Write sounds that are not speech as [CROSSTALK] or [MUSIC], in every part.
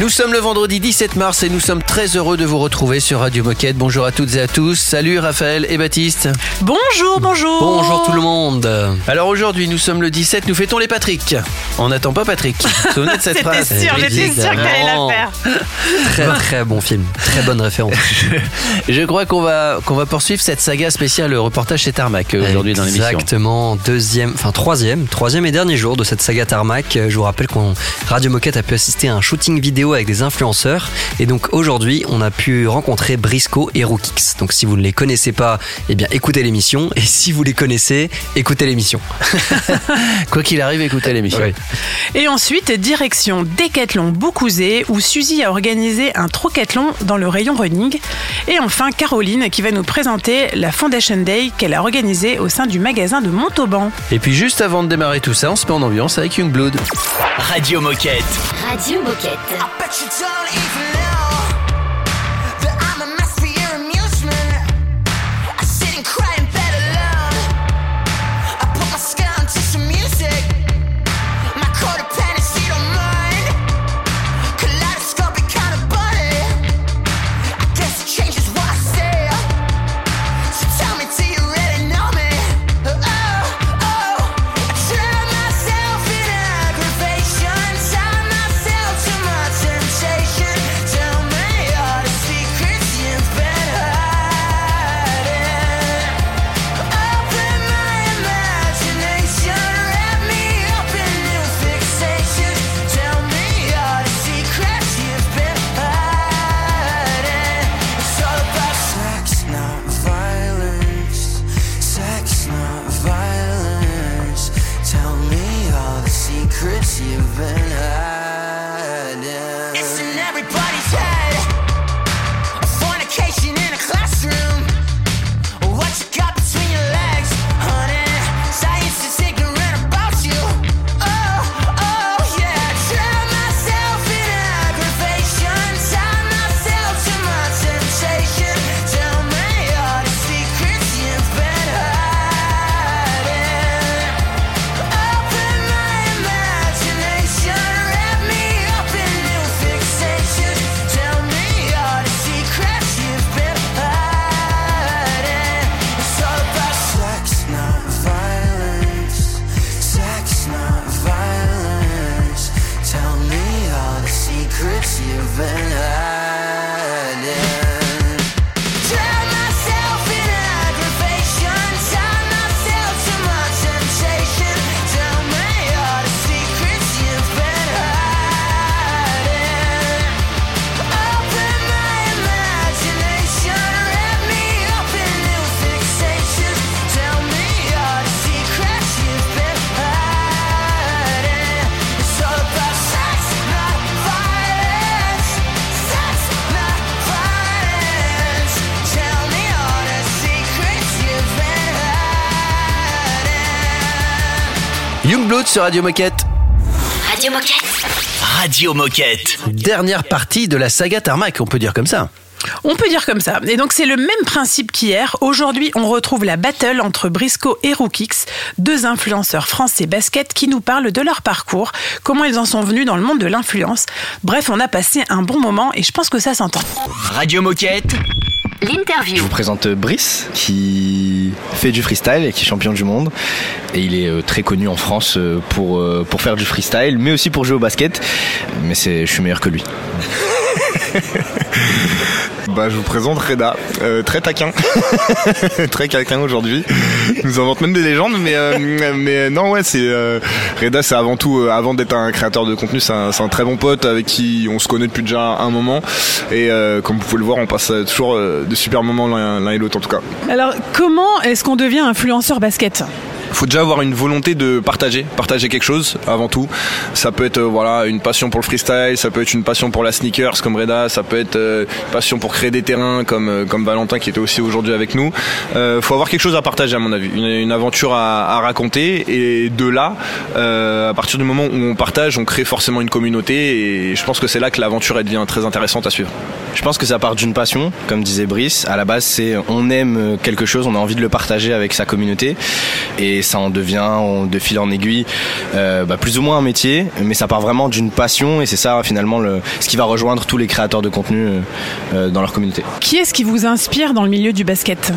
Nous sommes le vendredi 17 mars et nous sommes très heureux de vous retrouver sur Radio Moquette. Bonjour à toutes et à tous. Salut Raphaël et Baptiste. Bonjour, bonjour. Bonjour tout le monde. Alors aujourd'hui, nous sommes le 17, nous fêtons les Patrick. On n'attend pas Patrick. Vous souvenez de cette [LAUGHS] phrase C'était sûr, j'étais sûr que t'allais la faire. Très très bon film, très bonne référence. [LAUGHS] Je crois qu'on va, qu'on va poursuivre cette saga spéciale reportage chez Tarmac euh, aujourd'hui dans l'émission. Exactement, deuxième, enfin troisième, troisième et dernier jour de cette saga Tarmac. Euh, Je vous rappelle qu'on Radio Moquette a pu assister à un shooting vidéo avec des influenceurs et donc aujourd'hui on a pu rencontrer Briscoe et Rookix. Donc si vous ne les connaissez pas, eh bien écoutez l'émission [LAUGHS] et si vous les connaissez, écoutez l'émission. [LAUGHS] Quoi qu'il arrive, écoutez l'émission. Ouais. Et ensuite, direction Decathlon Beaucouzé où Suzy a organisé un trocathlon dans le rayon running. Et enfin, Caroline qui va nous présenter la Foundation Day qu'elle a organisée au sein du magasin de Montauban. Et puis juste avant de démarrer tout ça, on se met en ambiance avec Youngblood. Radio Moquette. Radio Moquette. Bet you don't even Youngblood sur Radio Moquette. Radio Moquette. Radio Moquette. Dernière partie de la saga Tarmac, on peut dire comme ça. On peut dire comme ça. Et donc c'est le même principe qu'hier. Aujourd'hui, on retrouve la battle entre Briscoe et Rookix, deux influenceurs français basket qui nous parlent de leur parcours, comment ils en sont venus dans le monde de l'influence. Bref, on a passé un bon moment et je pense que ça s'entend. Radio Moquette. L'interview. Je vous présente Brice qui fait du freestyle et qui est champion du monde. Et il est euh, très connu en France euh, pour, euh, pour faire du freestyle, mais aussi pour jouer au basket. Mais c'est, je suis meilleur que lui. [LAUGHS] [LAUGHS] Bah, je vous présente Reda, euh, très taquin, [LAUGHS] très taquin aujourd'hui. Nous invente même des légendes, mais euh, mais non ouais, c'est euh, Reda, c'est avant tout, euh, avant d'être un créateur de contenu, c'est un, très bon pote avec qui on se connaît depuis déjà un moment. Et euh, comme vous pouvez le voir, on passe euh, toujours euh, de super moments l'un et l'autre en tout cas. Alors, comment est-ce qu'on devient influenceur basket? Faut déjà avoir une volonté de partager, partager quelque chose avant tout. Ça peut être euh, voilà une passion pour le freestyle, ça peut être une passion pour la sneakers comme Reda, ça peut être euh, une passion pour créer des terrains comme euh, comme Valentin qui était aussi aujourd'hui avec nous. Euh, faut avoir quelque chose à partager à mon avis, une, aventure à, raconter et de là, à partir du moment où on partage, on crée forcément une communauté et je pense que c'est là que l'aventure devient très intéressante à suivre. Je pense que ça part d'une passion, comme disait Brice. À la base, c'est on aime quelque chose, on a envie de le partager avec sa communauté, et ça en devient on- de fil en aiguille euh, bah, plus ou moins un métier, mais ça part vraiment d'une passion, et c'est ça finalement le, ce qui va rejoindre tous les créateurs de contenu euh, euh, dans leur communauté. Qui est-ce qui vous inspire dans le milieu du basket?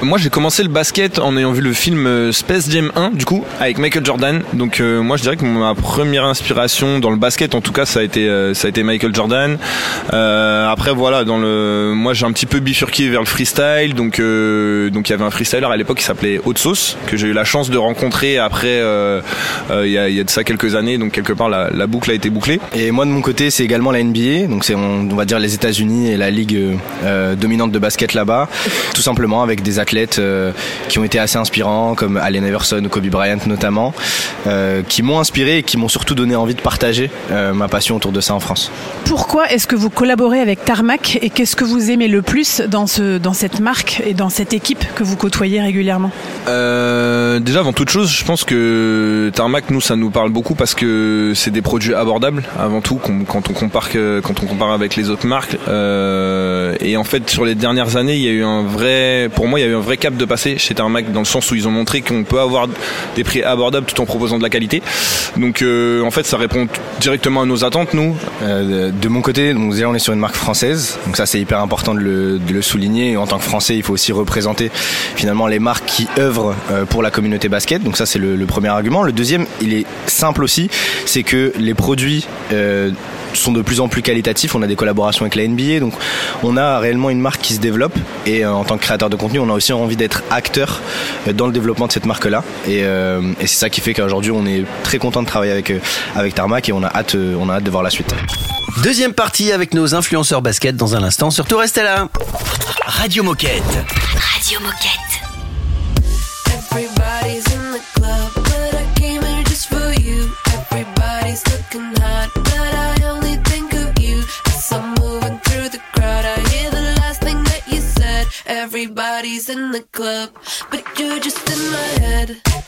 Moi j'ai commencé le basket en ayant vu le film euh, Space Jam 1 du coup avec Michael Jordan. Donc euh, moi je dirais que ma première inspiration dans le basket en tout cas ça a été euh, ça a été Michael Jordan. Après voilà dans le moi j'ai un petit peu bifurqué vers le freestyle donc donc il y avait un freestyler à l'époque qui s'appelait Haute Sauce que j'ai eu la chance de rencontrer après il y, a, de ça quelques années donc quelque part la, boucle a été bouclée. Et moi de mon côté, c'est également la NBA, donc c'est on, va dire les États-Unis et la ligue dominante de basket là-bas, tout simplement avec des athlètes euh, qui ont été assez inspirants, comme Allen Iverson ou Kobe Bryant notamment, euh, qui m'ont inspiré et qui m'ont surtout donné envie de partager euh, ma passion autour de ça en France. Pourquoi est-ce que vous collaborez avec Tarmac et qu'est-ce que vous aimez le plus dans, ce, dans cette marque et dans cette équipe que vous côtoyez régulièrement? Euh, déjà avant toute chose, je pense que Tarmac nous ça nous parle beaucoup parce que c'est des produits abordables avant tout quand on compare que, quand on compare avec les autres marques. Euh, et en fait sur les dernières années, il y a eu un vrai, pour moi il y a eu vrai cap de passé chez Tarmac dans le sens où ils ont montré qu'on peut avoir des prix abordables tout en proposant de la qualité. Donc euh, en fait ça répond directement à nos attentes nous. Euh, de, mon côté, donc déjà on est sur une marque française, donc ça c'est hyper important de le, souligner. En tant que Français, il faut aussi représenter finalement les marques qui œuvrent euh, pour la communauté basket. Donc ça c'est le, premier argument. Le deuxième, il est simple aussi, c'est que les produits sont de plus en plus qualitatifs. On a des collaborations avec la NBA, donc on a réellement une marque qui se développe. Et en tant que créateur de contenu, on a aussi envie d'être acteur euh, dans le développement de cette marque-là. Et, euh, et c'est ça qui fait qu'aujourd'hui, on est très content de travailler avec euh, avec Tarmac et on a hâte, on a hâte de voir la suite. Deuxième partie avec nos influenceurs basket dans un instant. Surtout restez là. Radio Moquette. Radio Moquette. Everybody's in the club, but I came here just for you. Everybody's looking hot, but I only think of you. As I'm moving Everybody's in the club, but you're just in my head.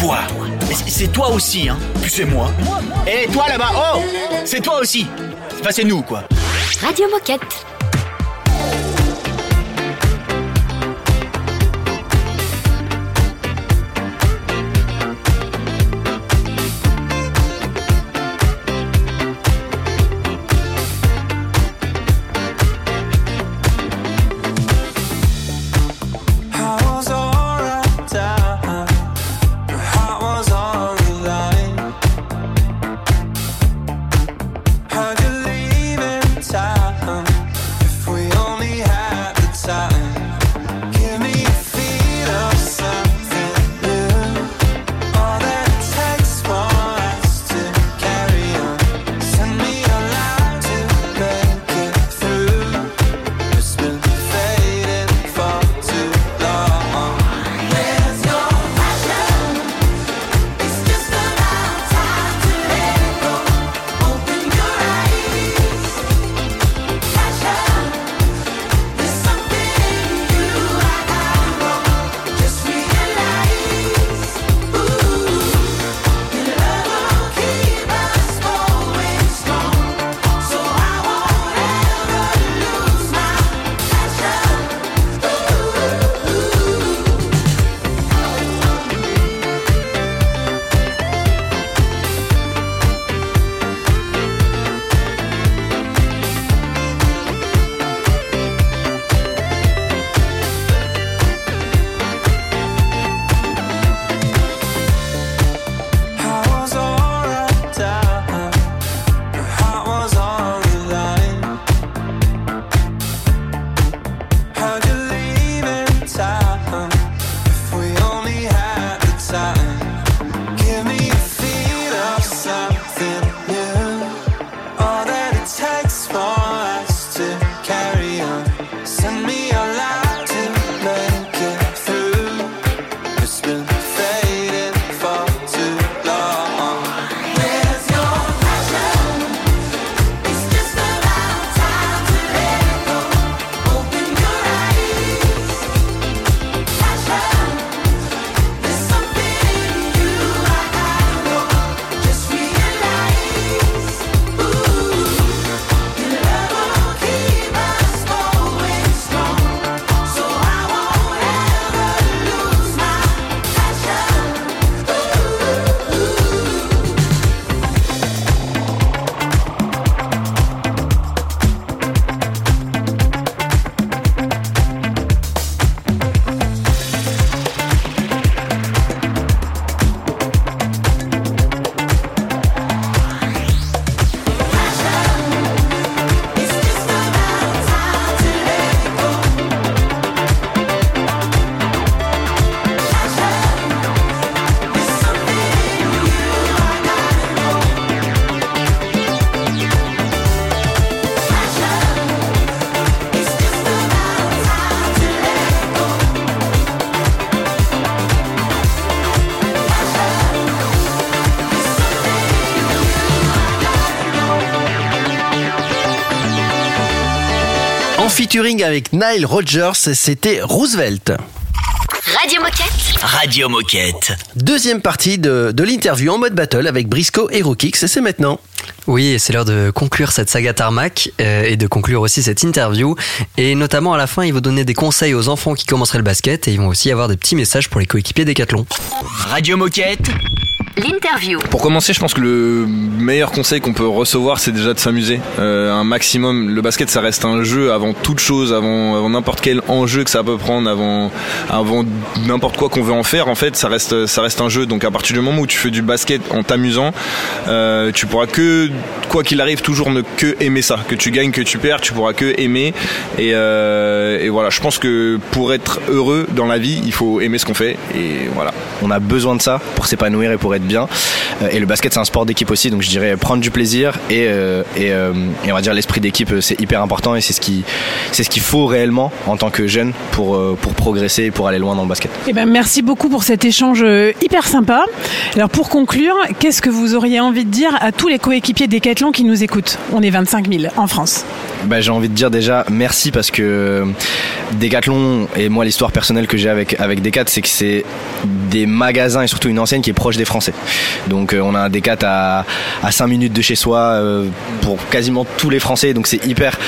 Toi. Mais c'est- C'est toi aussi, hein. Puis c'est moi. Et toi là-bas, oh C'est toi aussi. Enfin, c'est nous, quoi. Radio Moquette. Featuring avec Nile Rodgers, c'était Roosevelt. Radio Moquette. Radio Moquette. Deuxième partie de, de l'interview en mode battle avec Briscoe et Rookix, et c'est maintenant. Oui, et c'est l'heure de conclure cette saga Tarmac euh, et de conclure aussi cette interview. Et notamment à la fin, ils vont donner des conseils aux enfants qui commenceraient le basket et ils vont aussi avoir des petits messages pour les coéquipiers Décathlon. Radio Moquette. L'interview. Pour commencer, je pense que le meilleur conseil qu'on peut recevoir, c'est déjà de s'amuser euh, un maximum. Le basket, ça reste un jeu avant toute chose, avant, avant n'importe quel enjeu que ça peut prendre, avant, avant n'importe quoi qu'on veut en faire. En fait, ça reste, ça reste un jeu. Donc, à partir du moment où tu fais du basket en t'amusant, euh, tu pourras que, quoi qu'il arrive, toujours ne que aimer ça. Que tu gagnes, que tu perds, tu pourras que aimer. Et, euh, et voilà, je pense que pour être heureux dans la vie, il faut aimer ce qu'on fait. Et voilà. On a besoin de ça pour s'épanouir et pour être être bien. Euh, et le basket, c'est un sport d'équipe aussi, donc je dirais prendre du plaisir et, euh, et, euh, et on va dire l'esprit d'équipe, c'est hyper important et c'est ce qui c'est ce qu'il faut réellement en tant que jeune pour pour progresser et pour aller loin dans le basket. Eh ben, merci beaucoup pour cet échange hyper sympa. Alors pour conclure, qu'est-ce que vous auriez envie de dire à tous les coéquipiers Decathlon qui nous écoutent? On est 25 000 en France. Bah, j'ai envie de dire déjà merci parce que Decathlon et moi l'histoire personnelle que j'ai avec avec Decat c'est que c'est des magasins et surtout une enseigne qui est proche des Français. Donc euh, on a un Decat à à 5 minutes de chez soi euh, pour quasiment tous les Français. Donc c'est hyper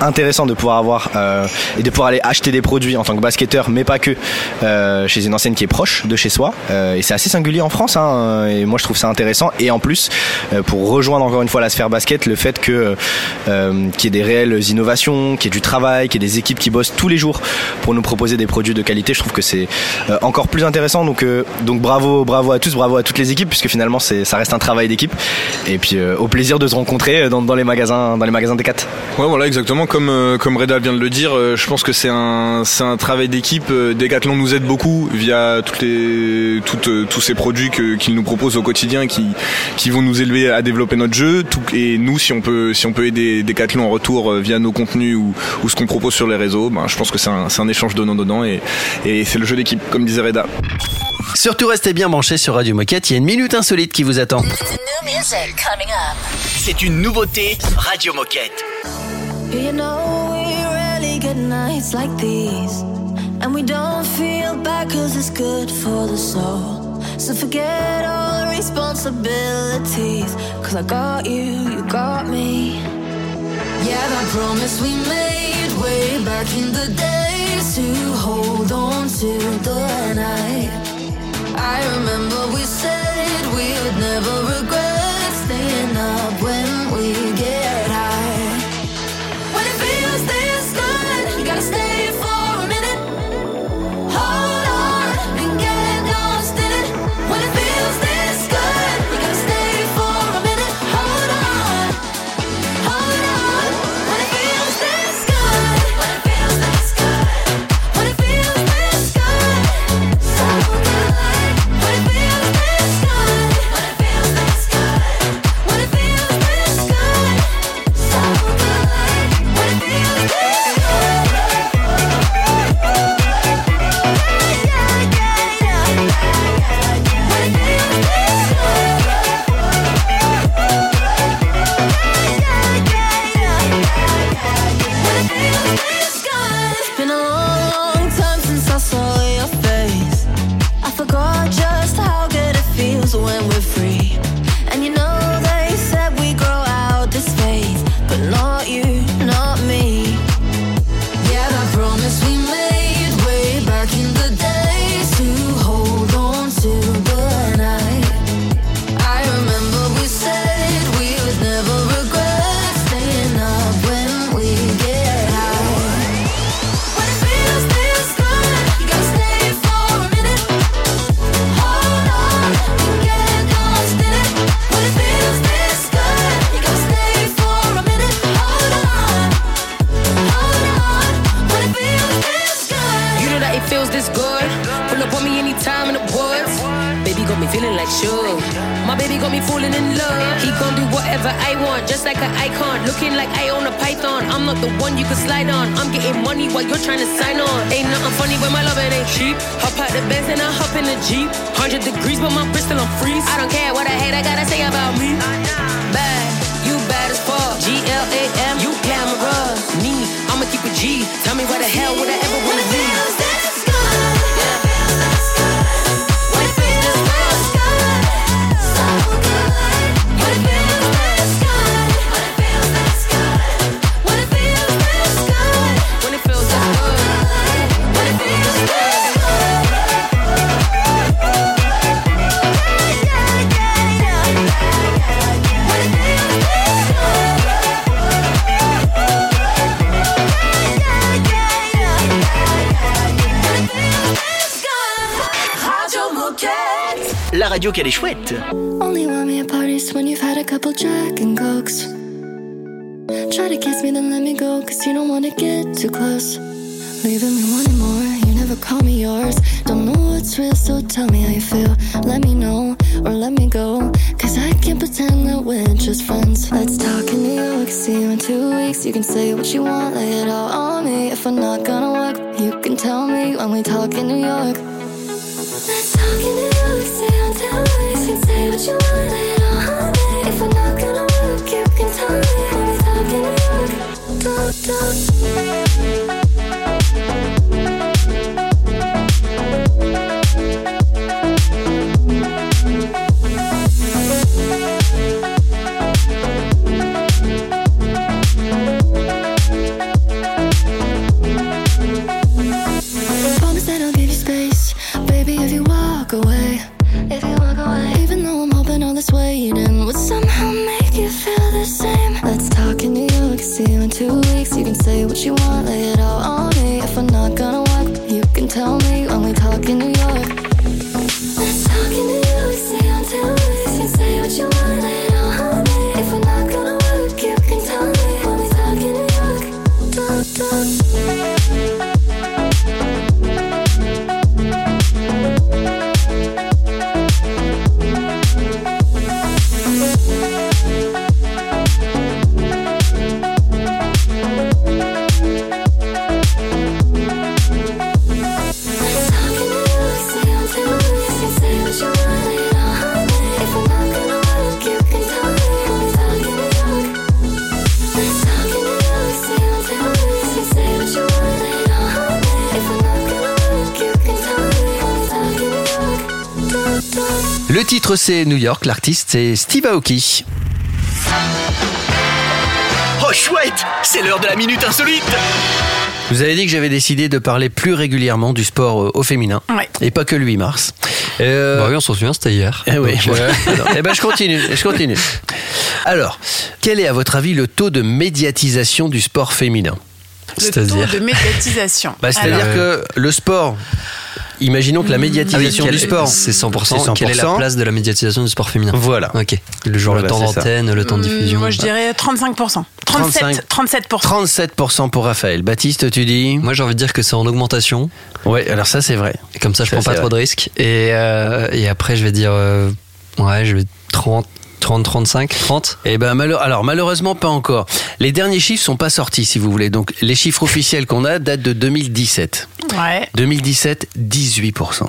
intéressant de pouvoir avoir euh, et de pouvoir aller acheter des produits en tant que basketteur mais pas que chez une enseigne qui est proche de chez soi. Et c'est assez singulier en France hein, et moi je trouve ça intéressant. Et en plus pour rejoindre encore une fois la sphère basket le fait que qu'il y ait des réelles innovations qu'il y ait du travail qu'il y ait des équipes qui bossent tous les jours pour nous proposer des produits de qualité je trouve que c'est encore plus intéressant. Donc donc bravo bravo à tous bravo à toutes les équipes puisque finalement c'est ça reste un travail d'équipe et puis euh, au plaisir de se rencontrer dans, dans les magasins dans les magasins Decat Ouais, voilà, exactement. Comme euh, comme Reda vient de le dire, euh, je pense que c'est un c'est un travail d'équipe. Euh, Decathlon nous aide beaucoup via toutes les toutes euh, tous ces produits qu'ils nous proposent au quotidien, qui qui vont nous élever à développer notre jeu. Et nous, si on peut si on peut aider Decathlon en retour euh, via nos contenus ou ou ce qu'on propose sur les réseaux, ben je pense que c'est un un échange donnant donnant et et c'est le jeu d'équipe, comme disait Reda. Surtout restez bien branchés sur Radio Moquette, il y a une minute insolite qui vous attend. C'est une nouveauté Radio Moquette. You know we rarely get nights like these And we don't feel bad cause it's good for the soul. So forget all the responsibilities Cause I got you, you got me. Yeah, that promise we made way back in the days To hold on to the night we said we would never regret Staying up when we get radio qu'elle est chouette. Only want me at parties when you've had a couple Jack and Cokes. Try to kiss me, then let me go, cause you don't wanna get too close. Leaving me wanting more, you never call me yours. Don't know what's real, so tell me how you feel. Let me know or let me go. Cause I can't pretend that we're just friends. Let's talk in New York, see you in two weeks. You can say what you want, lay it all on me. If I'm not gonna work, you can tell me when we talk in New York. Don't titre c'est New York, l'artiste c'est Steve Aoki. Oh chouette C'est l'heure de la minute insolite Vous avez dit que j'avais décidé de parler plus régulièrement du sport euh, au féminin. Ouais. Et pas que le 8 mars. Euh, Bah oui, on s'en souvient, c'était hier. eh oui, Donc, euh. [LAUGHS] Eh ben, je continue, je continue. Alors, quel est à votre avis le taux de médiatisation du sport féminin? Le taux C'est-à-dire de médiatisation. bah, C'est-à-dire Alors, que le sport, imaginons que la Ah oui, médiatisation du sport, C'est 100%. c'est Quelle est la 100%. place de la médiatisation du sport féminin Voilà. Ok. Le genre Voilà, le temps d'antenne, le temps de diffusion. Hum, Moi, je dirais 35%. 37, 37%. 37% pour Raphaël. Baptiste, tu dis Moi, j'ai envie de dire que c'est en augmentation. Ouais, alors ça c'est vrai. Et comme ça, je Ça, prends pas trop de risques. Et, euh, et après, je vais dire. euh, ouais, je vais 30, 30, 35, 30. Eh ben alors malheureusement pas encore. Les derniers chiffres sont pas sortis si vous voulez. Donc les chiffres officiels qu'on a datent de 2017. Ouais. 2017 18%.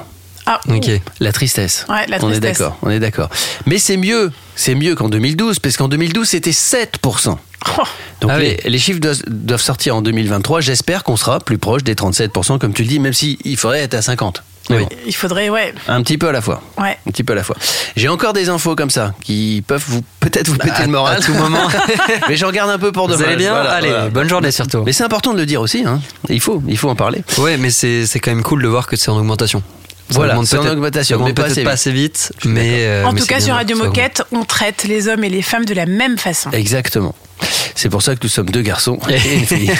Ah, Ok. La tristesse. Ouais, la On est d'accord, on est d'accord. Mais c'est mieux, c'est mieux qu'en 2012 parce qu'en 2012 c'était 7%. Oh, Donc Ah les, oui. les chiffres doivent, doivent sortir en 2023. J'espère qu'on sera plus proche des 37% comme tu le dis, même si il faudrait être à 50. Mais Oui. bon, il faudrait, ouais. un petit peu à la fois. Ouais. Un petit peu à la fois. J'ai encore des infos comme ça qui peuvent vous peut-être vous péter le moral à tout moment. [LAUGHS] mais j'en garde un peu pour Vous demain. allez bien Voilà, Allez, voilà. bonne journée surtout. Mais c'est important de le dire aussi. Hein. Il faut, il faut en parler. Ouais, mais c'est c'est quand même cool de voir que c'est en augmentation. Ça Voilà, c'est en augmentation, mais peut-être assez pas vite. assez vite, mais. euh, en mais tout cas, sur de- Radio. Moquette, on traite les hommes et les femmes de la même façon. Exactement. C'est pour ça que nous sommes deux garçons et une [LAUGHS] fille.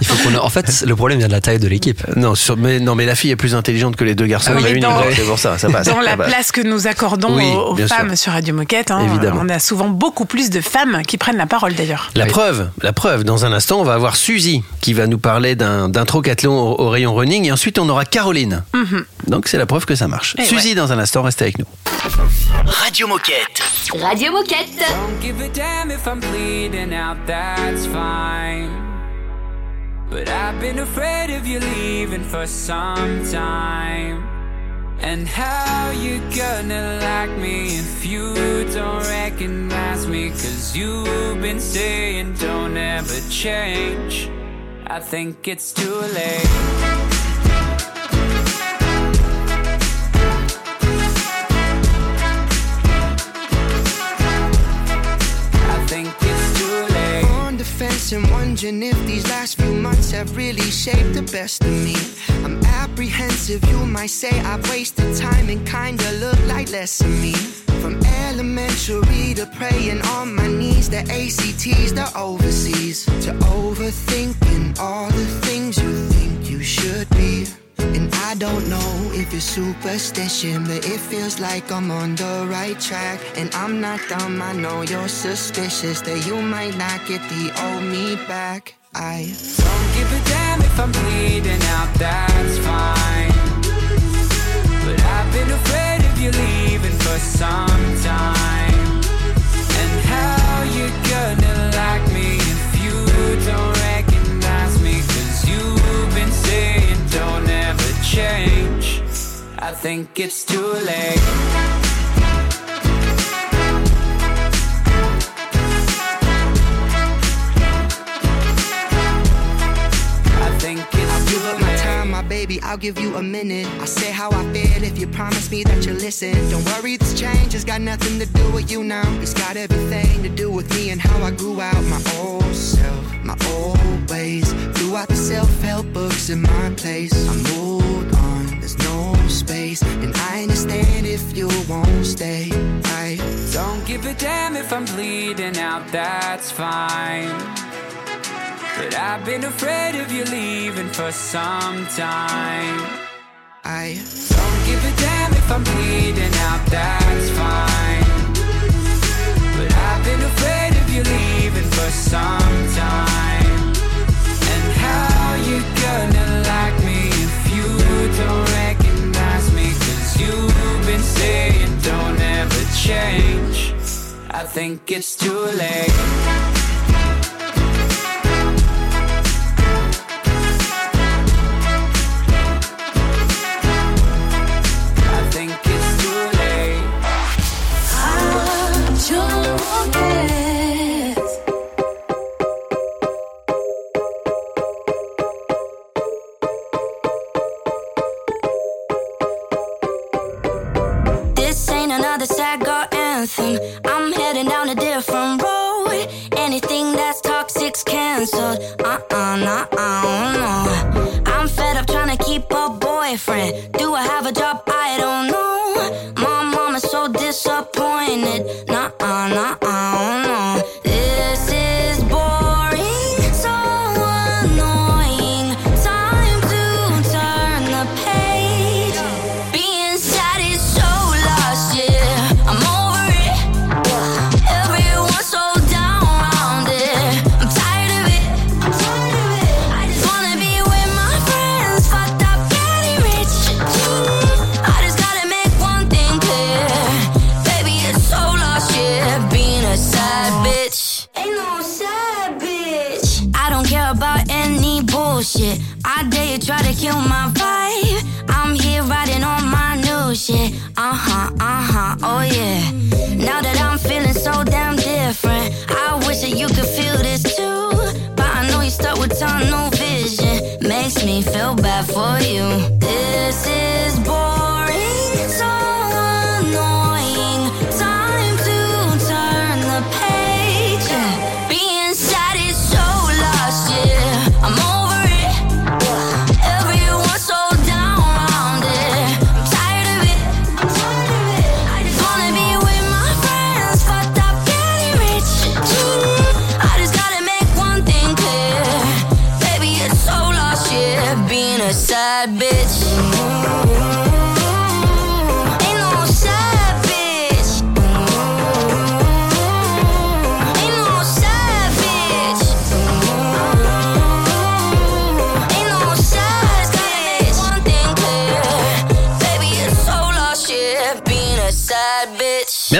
Il faut qu'on a- En fait, le problème vient de la taille de l'équipe. non, sur- mais, non, mais la fille est plus intelligente que les deux garçons Ah oui, réunis. dans- C'est pour ça, ça passe. Dans la passe. place que nous accordons Oui, aux, sûr. femmes sur Radio Moquette, hein, Évidemment. on a souvent beaucoup plus de femmes qui prennent la parole d'ailleurs. La Oui. preuve, la preuve. Dans un instant, on va avoir Suzy qui va nous parler d'un trocathlon au, au rayon running et ensuite on aura Caroline. Donc c'est la preuve que ça marche. Eh Suzy, ouais. dans un instant, restez avec nous. Radio Moquette. Radio Moquette. Don't give a damn if I'm bleeding out, that's fine. But I've been afraid of you leaving for some time. And how you gonna like me if you don't recognize me? Cause you've been saying don't ever change. I think it's too late. And wondering if these last few months have really shaped the best of me. I'm apprehensive, you might say I've wasted time and kinda look like less of me. From elementary to praying on my knees, the ACTs, the overseas, to overthinking all the things you think you should be. And I don't know if it's superstition, but it feels like I'm on the right track. And I'm not dumb, I know you're suspicious that you might not get the old me back. I Don't give a damn if I'm bleeding out, that's fine. But I've been afraid of you leaving for some think it's too late. I think it's too give up my late. time, my baby. I'll give you a minute. I say how I feel if you promise me that you'll listen. Don't worry, this change has got nothing to do with you now. It's got everything to do with me and how I grew out my old self, my old ways. Threw out the self-help books in my place. I moved on. There's no space, and I understand if you won't stay. I Don't give a damn if I'm bleeding out, that's fine. But I've been afraid of you leaving for some time. I Don't give a damn if I'm bleeding out, that's fine. But I've been afraid of you leaving for some time. And how you gonna like me if you don't been saying don't ever change. I think it's too late. Canceled. Uh uh, nah, uh, no. I'm fed up trying to keep a boyfriend. Do I have a job? I don't know. My mom is so disappointed. Feel bad for you. This is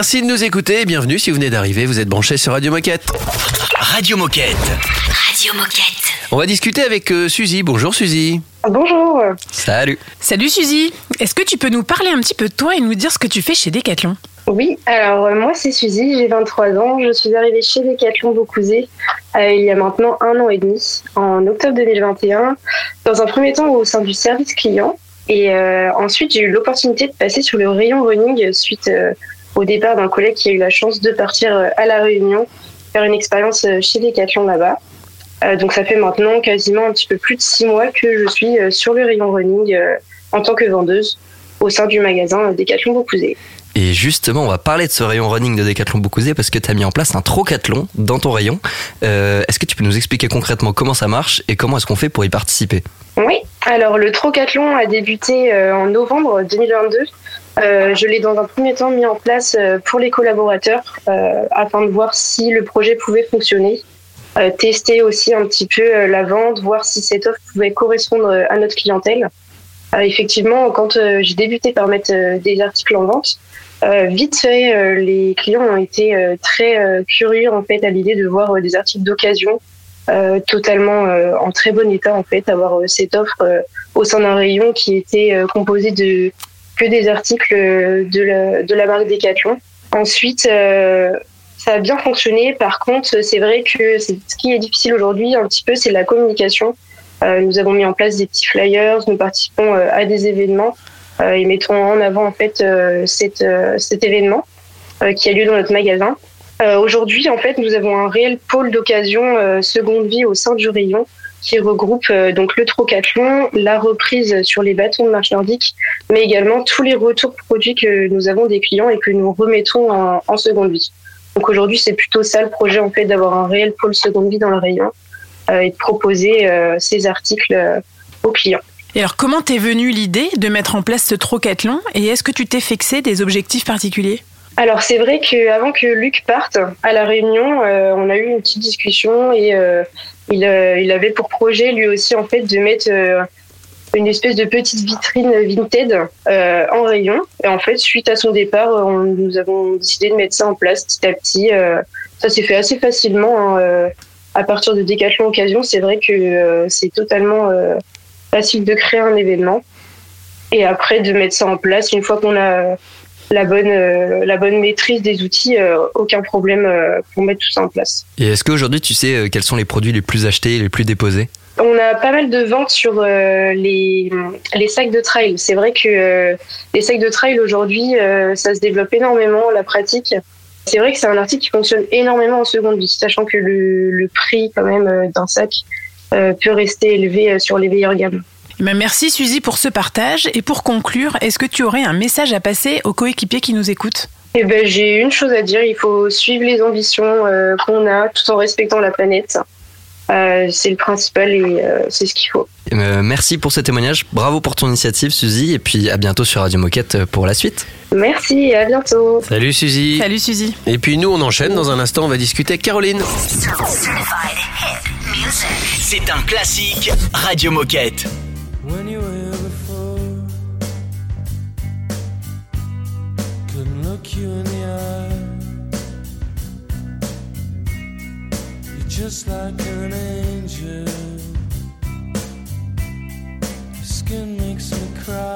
Merci de nous écouter et bienvenue si vous venez d'arriver. Vous êtes branchés sur Radio Moquette. Radio Moquette. Radio Moquette. On va discuter avec euh, Suzy. Bonjour Suzy. Bonjour. Salut. Salut Suzy. Est-ce que tu peux nous parler un petit peu de toi et nous dire ce que tu fais chez Decathlon? Oui, alors euh, moi c'est Suzy, j'ai 23 ans. Je suis arrivée chez Decathlon Beaucouzé euh, il y a maintenant un an et demi, en octobre 2021, dans un premier temps au sein du service client. Et euh, ensuite, j'ai eu l'opportunité de passer sur le rayon running suite euh, au départ d'un collègue qui a eu la chance de partir euh, à La Réunion, faire une expérience euh, chez Decathlon là-bas. Euh, donc ça fait maintenant quasiment un petit peu plus de six mois que je suis sur le rayon running en tant que vendeuse au sein du magasin Decathlon Beaucouzé. Et justement, on va parler de ce rayon running de Decathlon Beaucouzé parce que tu as mis en place un trocathlon dans ton rayon. Euh, est-ce que tu peux nous expliquer concrètement comment ça marche et comment est-ce qu'on fait pour y participer? Oui, alors le Trocathlon a débuté en novembre 2022. Euh, je l'ai dans un premier temps mis en place euh, pour les collaborateurs euh, afin de voir si le projet pouvait fonctionner. tester aussi un petit peu la vente, voir si cette offre pouvait correspondre à notre clientèle. Effectivement, quand j'ai débuté par mettre des articles en vente, vite fait, les clients ont été très curieux en fait à l'idée de voir des articles d'occasion totalement en très bon état en fait, avoir cette offre au sein d'un rayon qui était composé de que des articles de la, marque Decathlon. Ensuite, euh, ça a bien fonctionné. Par contre, c'est vrai que ce qui est difficile aujourd'hui un petit peu, c'est la communication. Euh, nous avons mis en place des petits flyers, nous participons euh, à des événements et mettons en avant en fait cet événement qui a lieu dans notre magasin. Aujourd'hui, en fait, nous avons un réel pôle d'occasion seconde vie au sein du rayon qui regroupe euh, donc le trocathlon, la reprise sur les bâtons de marche nordique, mais également tous les retours produits que nous avons des clients et que nous remettons en, en seconde vie. Donc aujourd'hui, c'est plutôt ça le projet en fait d'avoir un réel pôle seconde vie dans le rayon euh, et de proposer euh, ces articles euh, aux clients. Et alors, comment t'es venue l'idée de mettre en place ce trocathlon et est-ce que tu t'es fixé des objectifs particuliers? Alors c'est vrai qu'avant que Luc parte à la réunion, on a eu une petite discussion et il, euh, il avait pour projet lui aussi en fait de mettre euh, une espèce de petite vitrine Vinted euh, en rayon. Et en fait, suite à son départ, nous avons décidé de mettre ça en place petit à petit. Ça s'est fait assez facilement. hein, à partir de Décathlon Occasion, c'est vrai que c'est totalement facile de créer un événement. Et après, de mettre ça en place, une fois qu'on a la bonne, euh, la bonne maîtrise des outils, euh, aucun problème euh, pour mettre tout ça en place. Et est-ce qu'aujourd'hui, tu sais quels sont les produits les plus achetés et les plus déposés? On a pas mal de ventes sur les, les sacs de trail. C'est vrai que les sacs de trail aujourd'hui, ça se développe énormément, la pratique. C'est vrai que c'est un article qui fonctionne énormément en seconde vie, sachant que le, le prix quand même d'un sac peut rester élevé sur les meilleures gammes. Eh ben, Merci Suzy pour ce partage. Et pour conclure, est-ce que tu aurais un message à passer aux coéquipiers qui nous écoutent? Eh ben, j'ai une chose à dire, il faut suivre les ambitions euh, qu'on a tout en respectant la planète. Euh, c'est le principal et euh, c'est ce qu'il faut. Euh, Merci pour ce témoignage. Bravo pour ton initiative, Suzy. Et puis à bientôt sur Radio Moquette pour la suite. Merci et à bientôt. Salut Suzy. Salut Suzy. Et puis nous, on enchaîne. Dans un instant, on va discuter avec Caroline. C'est un classique Radio Moquette. When you were before, couldn't look you in the eye. You're just like an angel. Your skin makes me cry.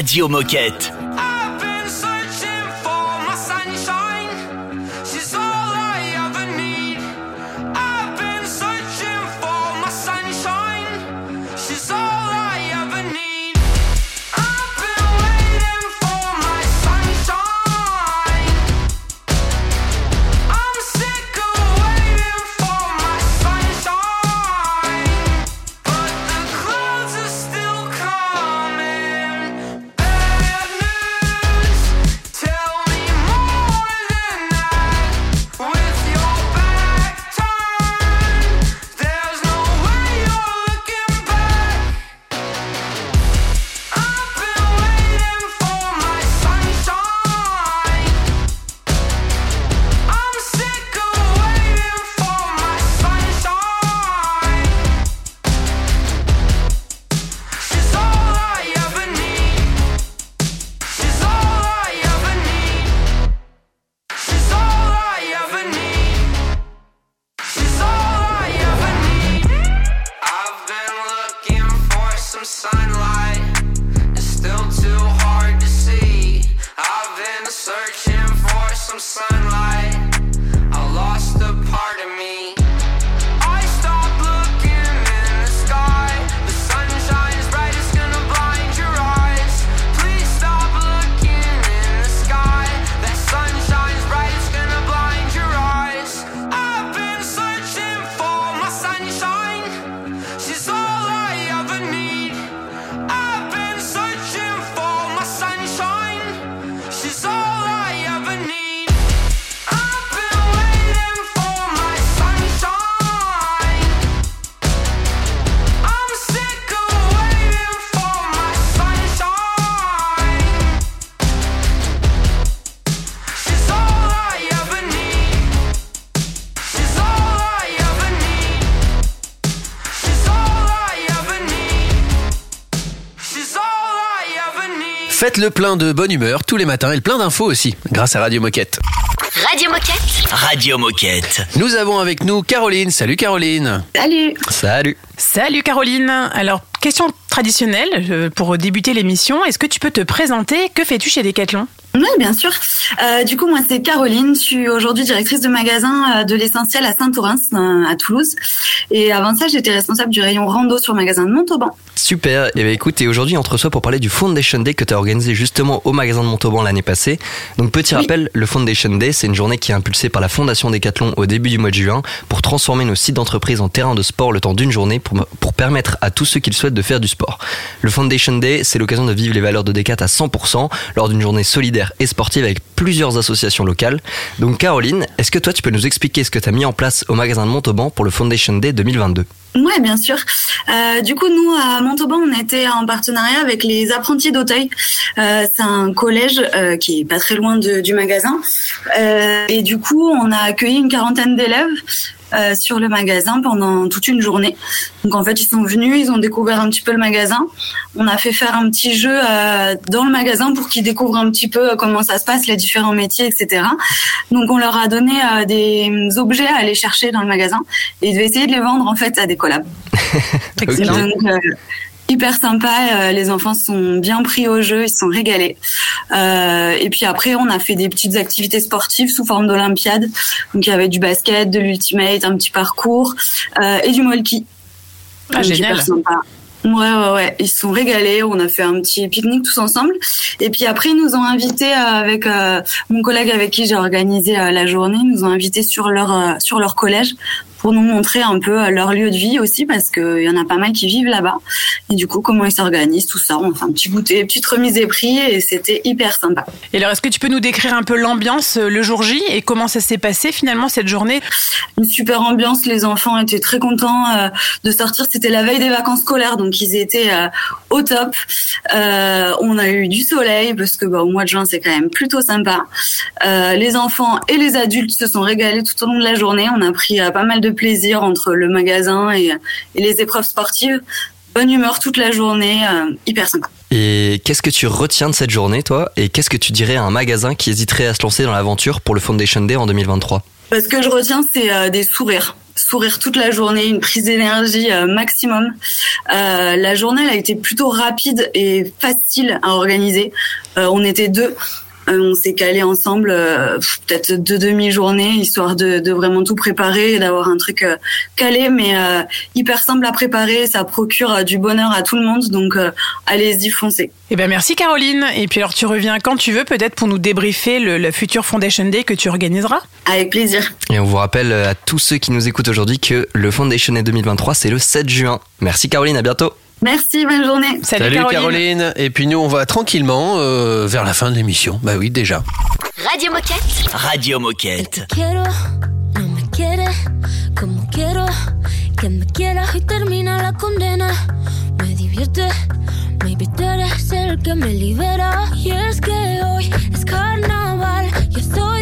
Radio Moquette. Faites le plein de bonne humeur tous les matins et le plein d'infos aussi, grâce à Radio Moquette. Radio Moquette. Radio Moquette. Nous avons avec nous Caroline. Salut Caroline. Salut Salut. Salut Caroline. Alors, question traditionnelle euh, pour débuter l'émission. Est-ce que tu peux te présenter? Que fais-tu chez Decathlon? Oui, bien sûr. Euh, du coup, moi, c'est Caroline. Je suis aujourd'hui directrice de magasin euh, de l'essentiel à Saint-Orens, euh, à Toulouse. Et avant ça, j'étais responsable du rayon rando sur le magasin de Montauban. Super, et bien écoute, et aujourd'hui on te reçoit pour parler du Foundation Day que tu as organisé justement au magasin de Montauban l'année passée. Donc petit rappel, le Foundation Day, c'est une journée qui est impulsée par la Fondation Decathlon au début du mois de juin pour transformer nos sites d'entreprise en terrain de sport le temps d'une journée pour, pour permettre à tous ceux qui le souhaitent de faire du sport. Le Foundation Day, c'est l'occasion de vivre les valeurs de Decat à 100% lors d'une journée solidaire et sportive avec plusieurs associations locales. Donc Caroline, est-ce que toi tu peux nous expliquer ce que tu as mis en place au magasin de Montauban pour le Foundation Day 2022 Ouais, bien sûr. Euh, du coup, nous, à Montauban, on était en partenariat avec les apprentis d'Auteuil. Euh, c'est un collège euh, qui est pas très loin du magasin. Et du coup, on a accueilli une quarantaine d'élèves euh, sur le magasin pendant toute une journée. Donc en fait, ils sont venus, ils ont découvert un petit peu le magasin. On a fait faire un petit jeu euh, dans le magasin pour qu'ils découvrent un petit peu euh, comment ça se passe, les différents métiers, etc. Donc on leur a donné euh, des objets à aller chercher dans le magasin et ils devaient essayer de les vendre en fait à des collabs. Excellent. [LAUGHS] Donc, hyper sympa. euh, les enfants sont bien pris au jeu, ils se sont régalés. Euh, et puis après, on a fait des petites activités sportives sous forme d'olympiade. Donc il y avait du basket, de l'ultimate, un petit parcours euh, et du molki. Ah, génial. hyper sympa. Ouais, ouais, ouais. Ils se sont régalés. On a fait un petit pique-nique tous ensemble. Et puis après, ils nous ont invités avec euh, mon collègue avec qui j'ai organisé euh, la journée. Ils nous ont invités sur leur euh, sur leur collège pour nous montrer un peu euh, leur lieu de vie aussi, parce qu'il y en a pas mal qui vivent là-bas. Et du coup, comment ils s'organisent, tout ça. On fait un petit goûter, petite remise des prix, et c'était hyper sympa. Et alors, est-ce que tu peux nous décrire un peu l'ambiance euh, le jour J et comment ça s'est passé finalement cette journée? Une super ambiance, les enfants étaient très contents euh, de sortir. C'était la veille des vacances scolaires, donc ils étaient euh, au top. Euh, on a eu du soleil parce que bah, au mois de juin c'est quand même plutôt sympa. Euh, les enfants et les adultes se sont régalés tout au long de la journée. On a pris euh, pas mal de plaisir entre le magasin et, et les épreuves sportives. Bonne humeur toute la journée, euh, hyper sympa. Et qu'est-ce que tu retiens de cette journée, toi? Et qu'est-ce que tu dirais à un magasin qui hésiterait à se lancer dans l'aventure pour le Foundation Day en 2023 Ce que je retiens, c'est euh, des sourires. Sourire toute la journée, une prise d'énergie euh, maximum. Euh, la journée, elle a été plutôt rapide et facile à organiser. Euh, on était deux. Euh, on s'est calé ensemble euh, peut-être deux demi-journées, histoire de, de vraiment tout préparer et d'avoir un truc euh, calé, mais euh, hyper simple à préparer. Ça procure euh, du bonheur à tout le monde, donc euh, allez-y, foncez. Eh ben merci Caroline. Et puis alors tu reviens quand tu veux peut-être pour nous débriefer le, le futur Foundation Day que tu organiseras? Avec plaisir. Et on vous rappelle à tous ceux qui nous écoutent aujourd'hui que le Foundation Day 2023, c'est le 7 juin. Merci Caroline, à bientôt. Merci, bonne journée. Caroline. Et puis nous, on va tranquillement euh, vers la fin de l'émission. Bah oui, déjà. Radio Moquette. Radio Moquette. quiero, no me quiere como quiero que me quiera y termina la condena. Me divierte, maybe tú eres el que me libera. Y es que hoy es carnaval, yo soy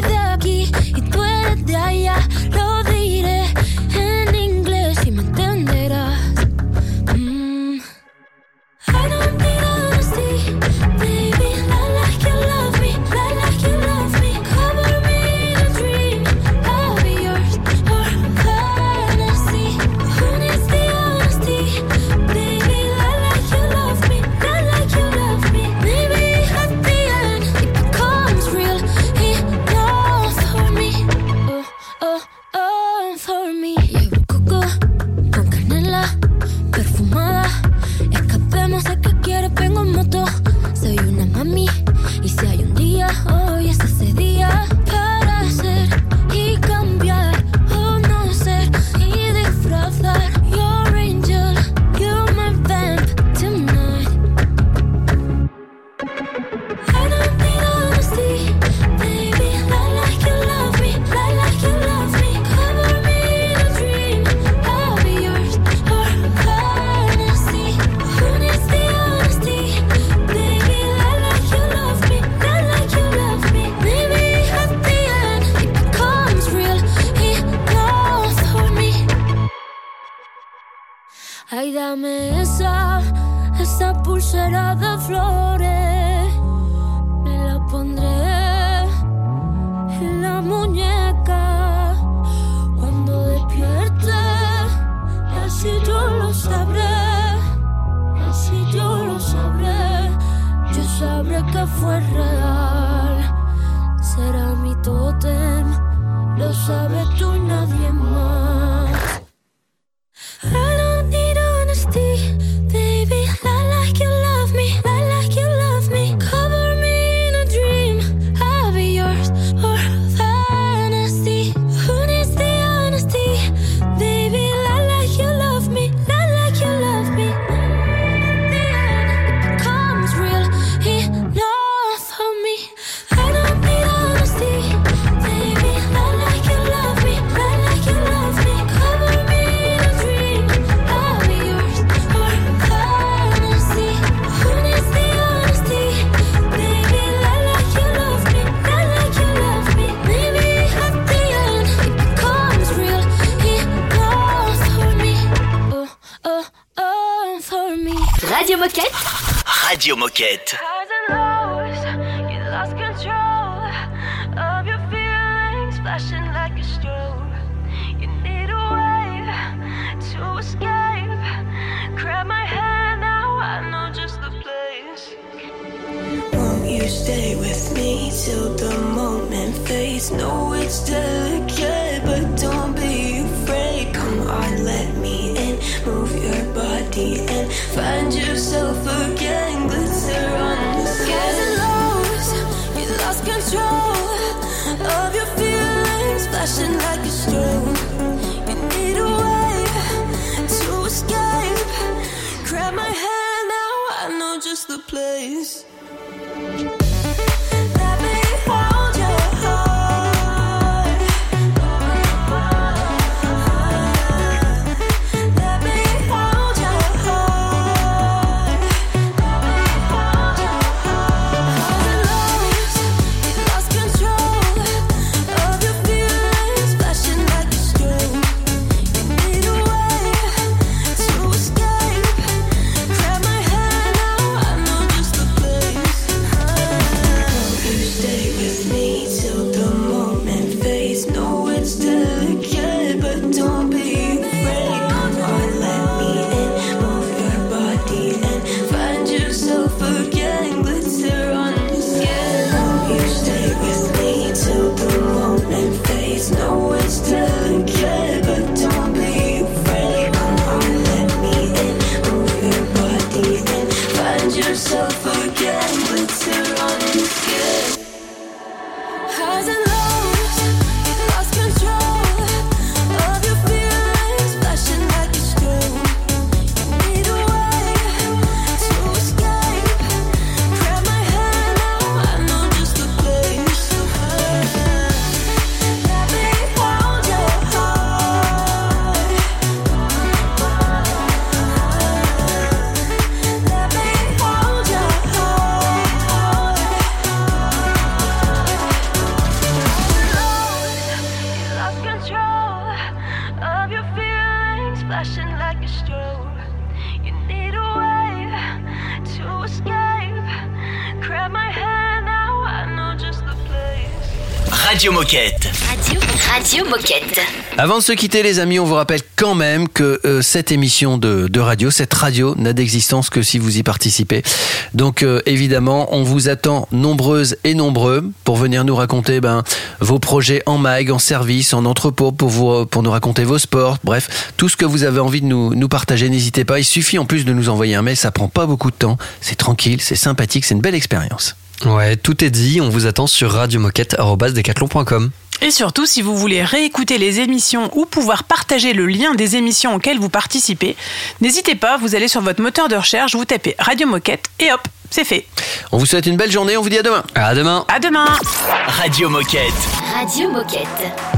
Radio Avant de se quitter, les amis, on vous rappelle quand même que euh, cette émission de, de radio, cette radio, n'a d'existence que si vous y participez. Donc, euh, évidemment, on vous attend nombreuses et nombreux pour venir nous raconter ben, vos projets en mag, en service, en entrepôt, pour, vous, pour nous raconter vos sports. Bref, tout ce que vous avez envie de nous, nous partager, n'hésitez pas. Il suffit en plus de nous envoyer un mail, ça prend pas beaucoup de temps. C'est tranquille, c'est sympathique, c'est une belle expérience. Ouais, tout est dit. On vous attend sur radiomoquette.com. Et surtout, si vous voulez réécouter les émissions ou pouvoir partager le lien des émissions auxquelles vous participez, n'hésitez pas, vous allez sur votre moteur de recherche, vous tapez Radio Moquette et hop, c'est fait. On vous souhaite une belle journée, on vous dit à demain. À demain. À demain. Radio Moquette. Radio Moquette.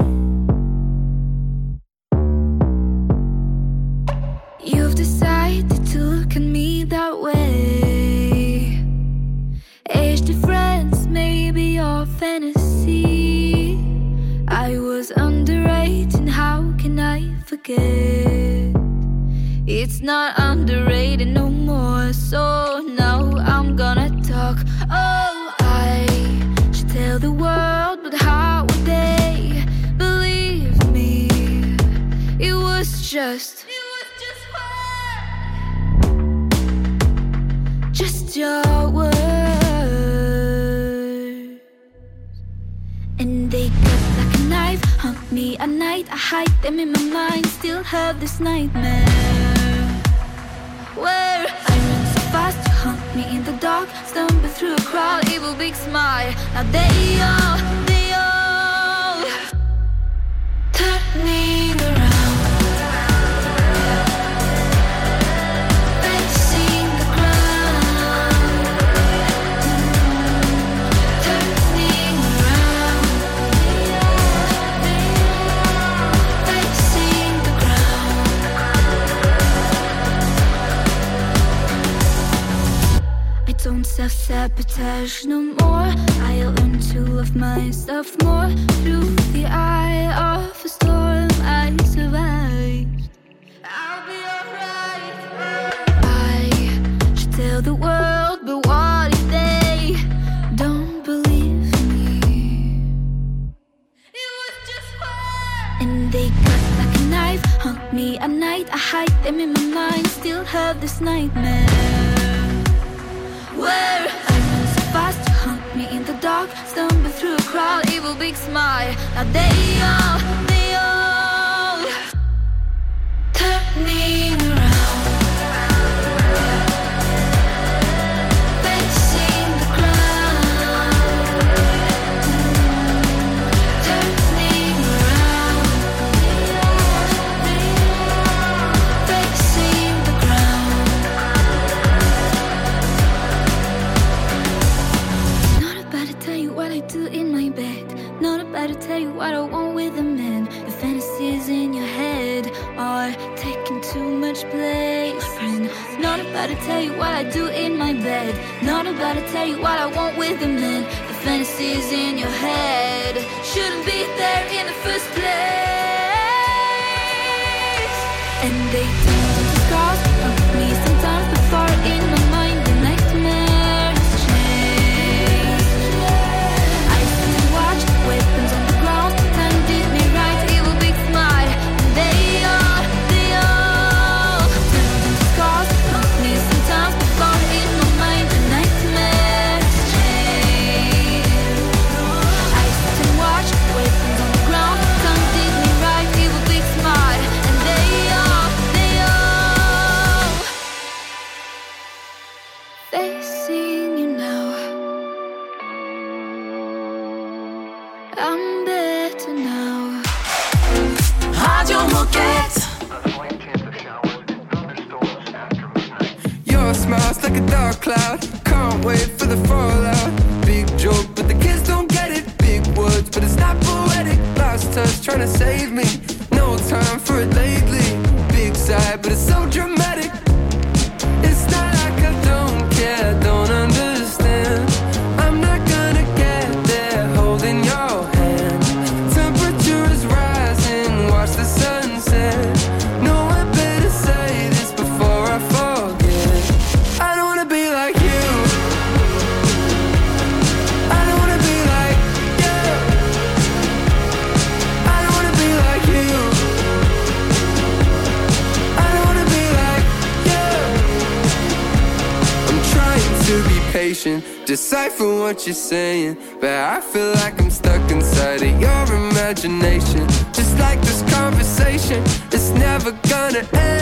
at night I hide them in my mind Still have this nightmare. Where I run so fast You hunt me in the dark Stumble through a crowd Evil big smile. Now they all self sabotage no more. I'll learn to love myself more. Through the eye of a storm, I survived. I'll be alright. I should tell the world, but what if they don't believe me? It was just one. And they cut like a knife, haunt me at night. I hide them in my mind, still have this nightmare. Where I'm so fast, hunt me in the dark, stumble through a crowd, evil big smile. Now they all, they all turning. Decipher what you're saying, but I feel like I'm stuck inside of your imagination. Just like this conversation, it's never gonna end.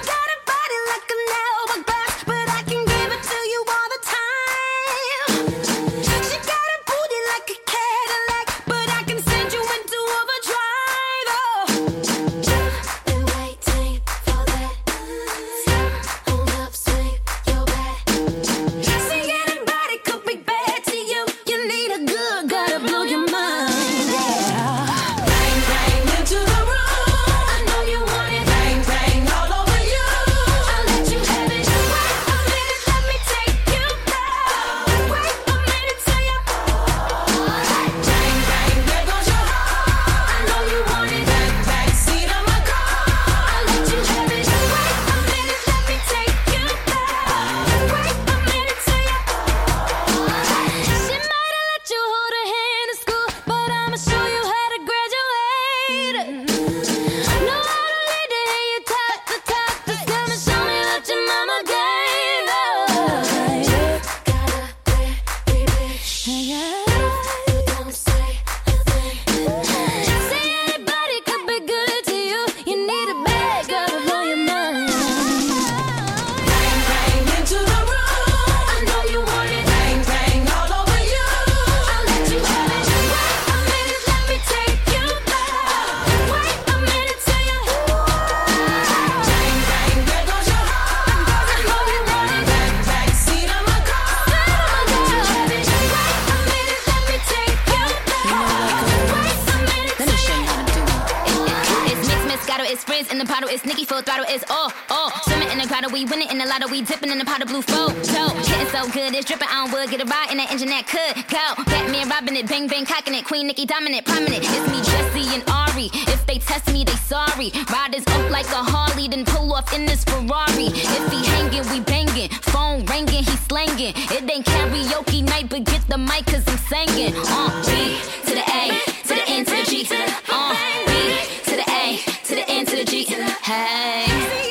in the bottle. It's Nicki full throttle. It's oh oh. Swimming in the grotto, we winning in the lotto. We dipping in the pot of blue flow. So getting so good, it's dripping. I don't would get a ride in that engine that could go. Batman robbing it, bang bang cocking it. Queen Nicki dominant, prominent. It's me, Jesse and Ari. If they test me, they sorry. Riders up like a Harley, then pull off in this Ferrari. If he hanging, we banging. Phone ringing, he slanging. It ain't karaoke night, but get the mic cause I'm singing. Uh, B to the A, to the N, to the G, to the uh, B to the to the N to the G. Hey.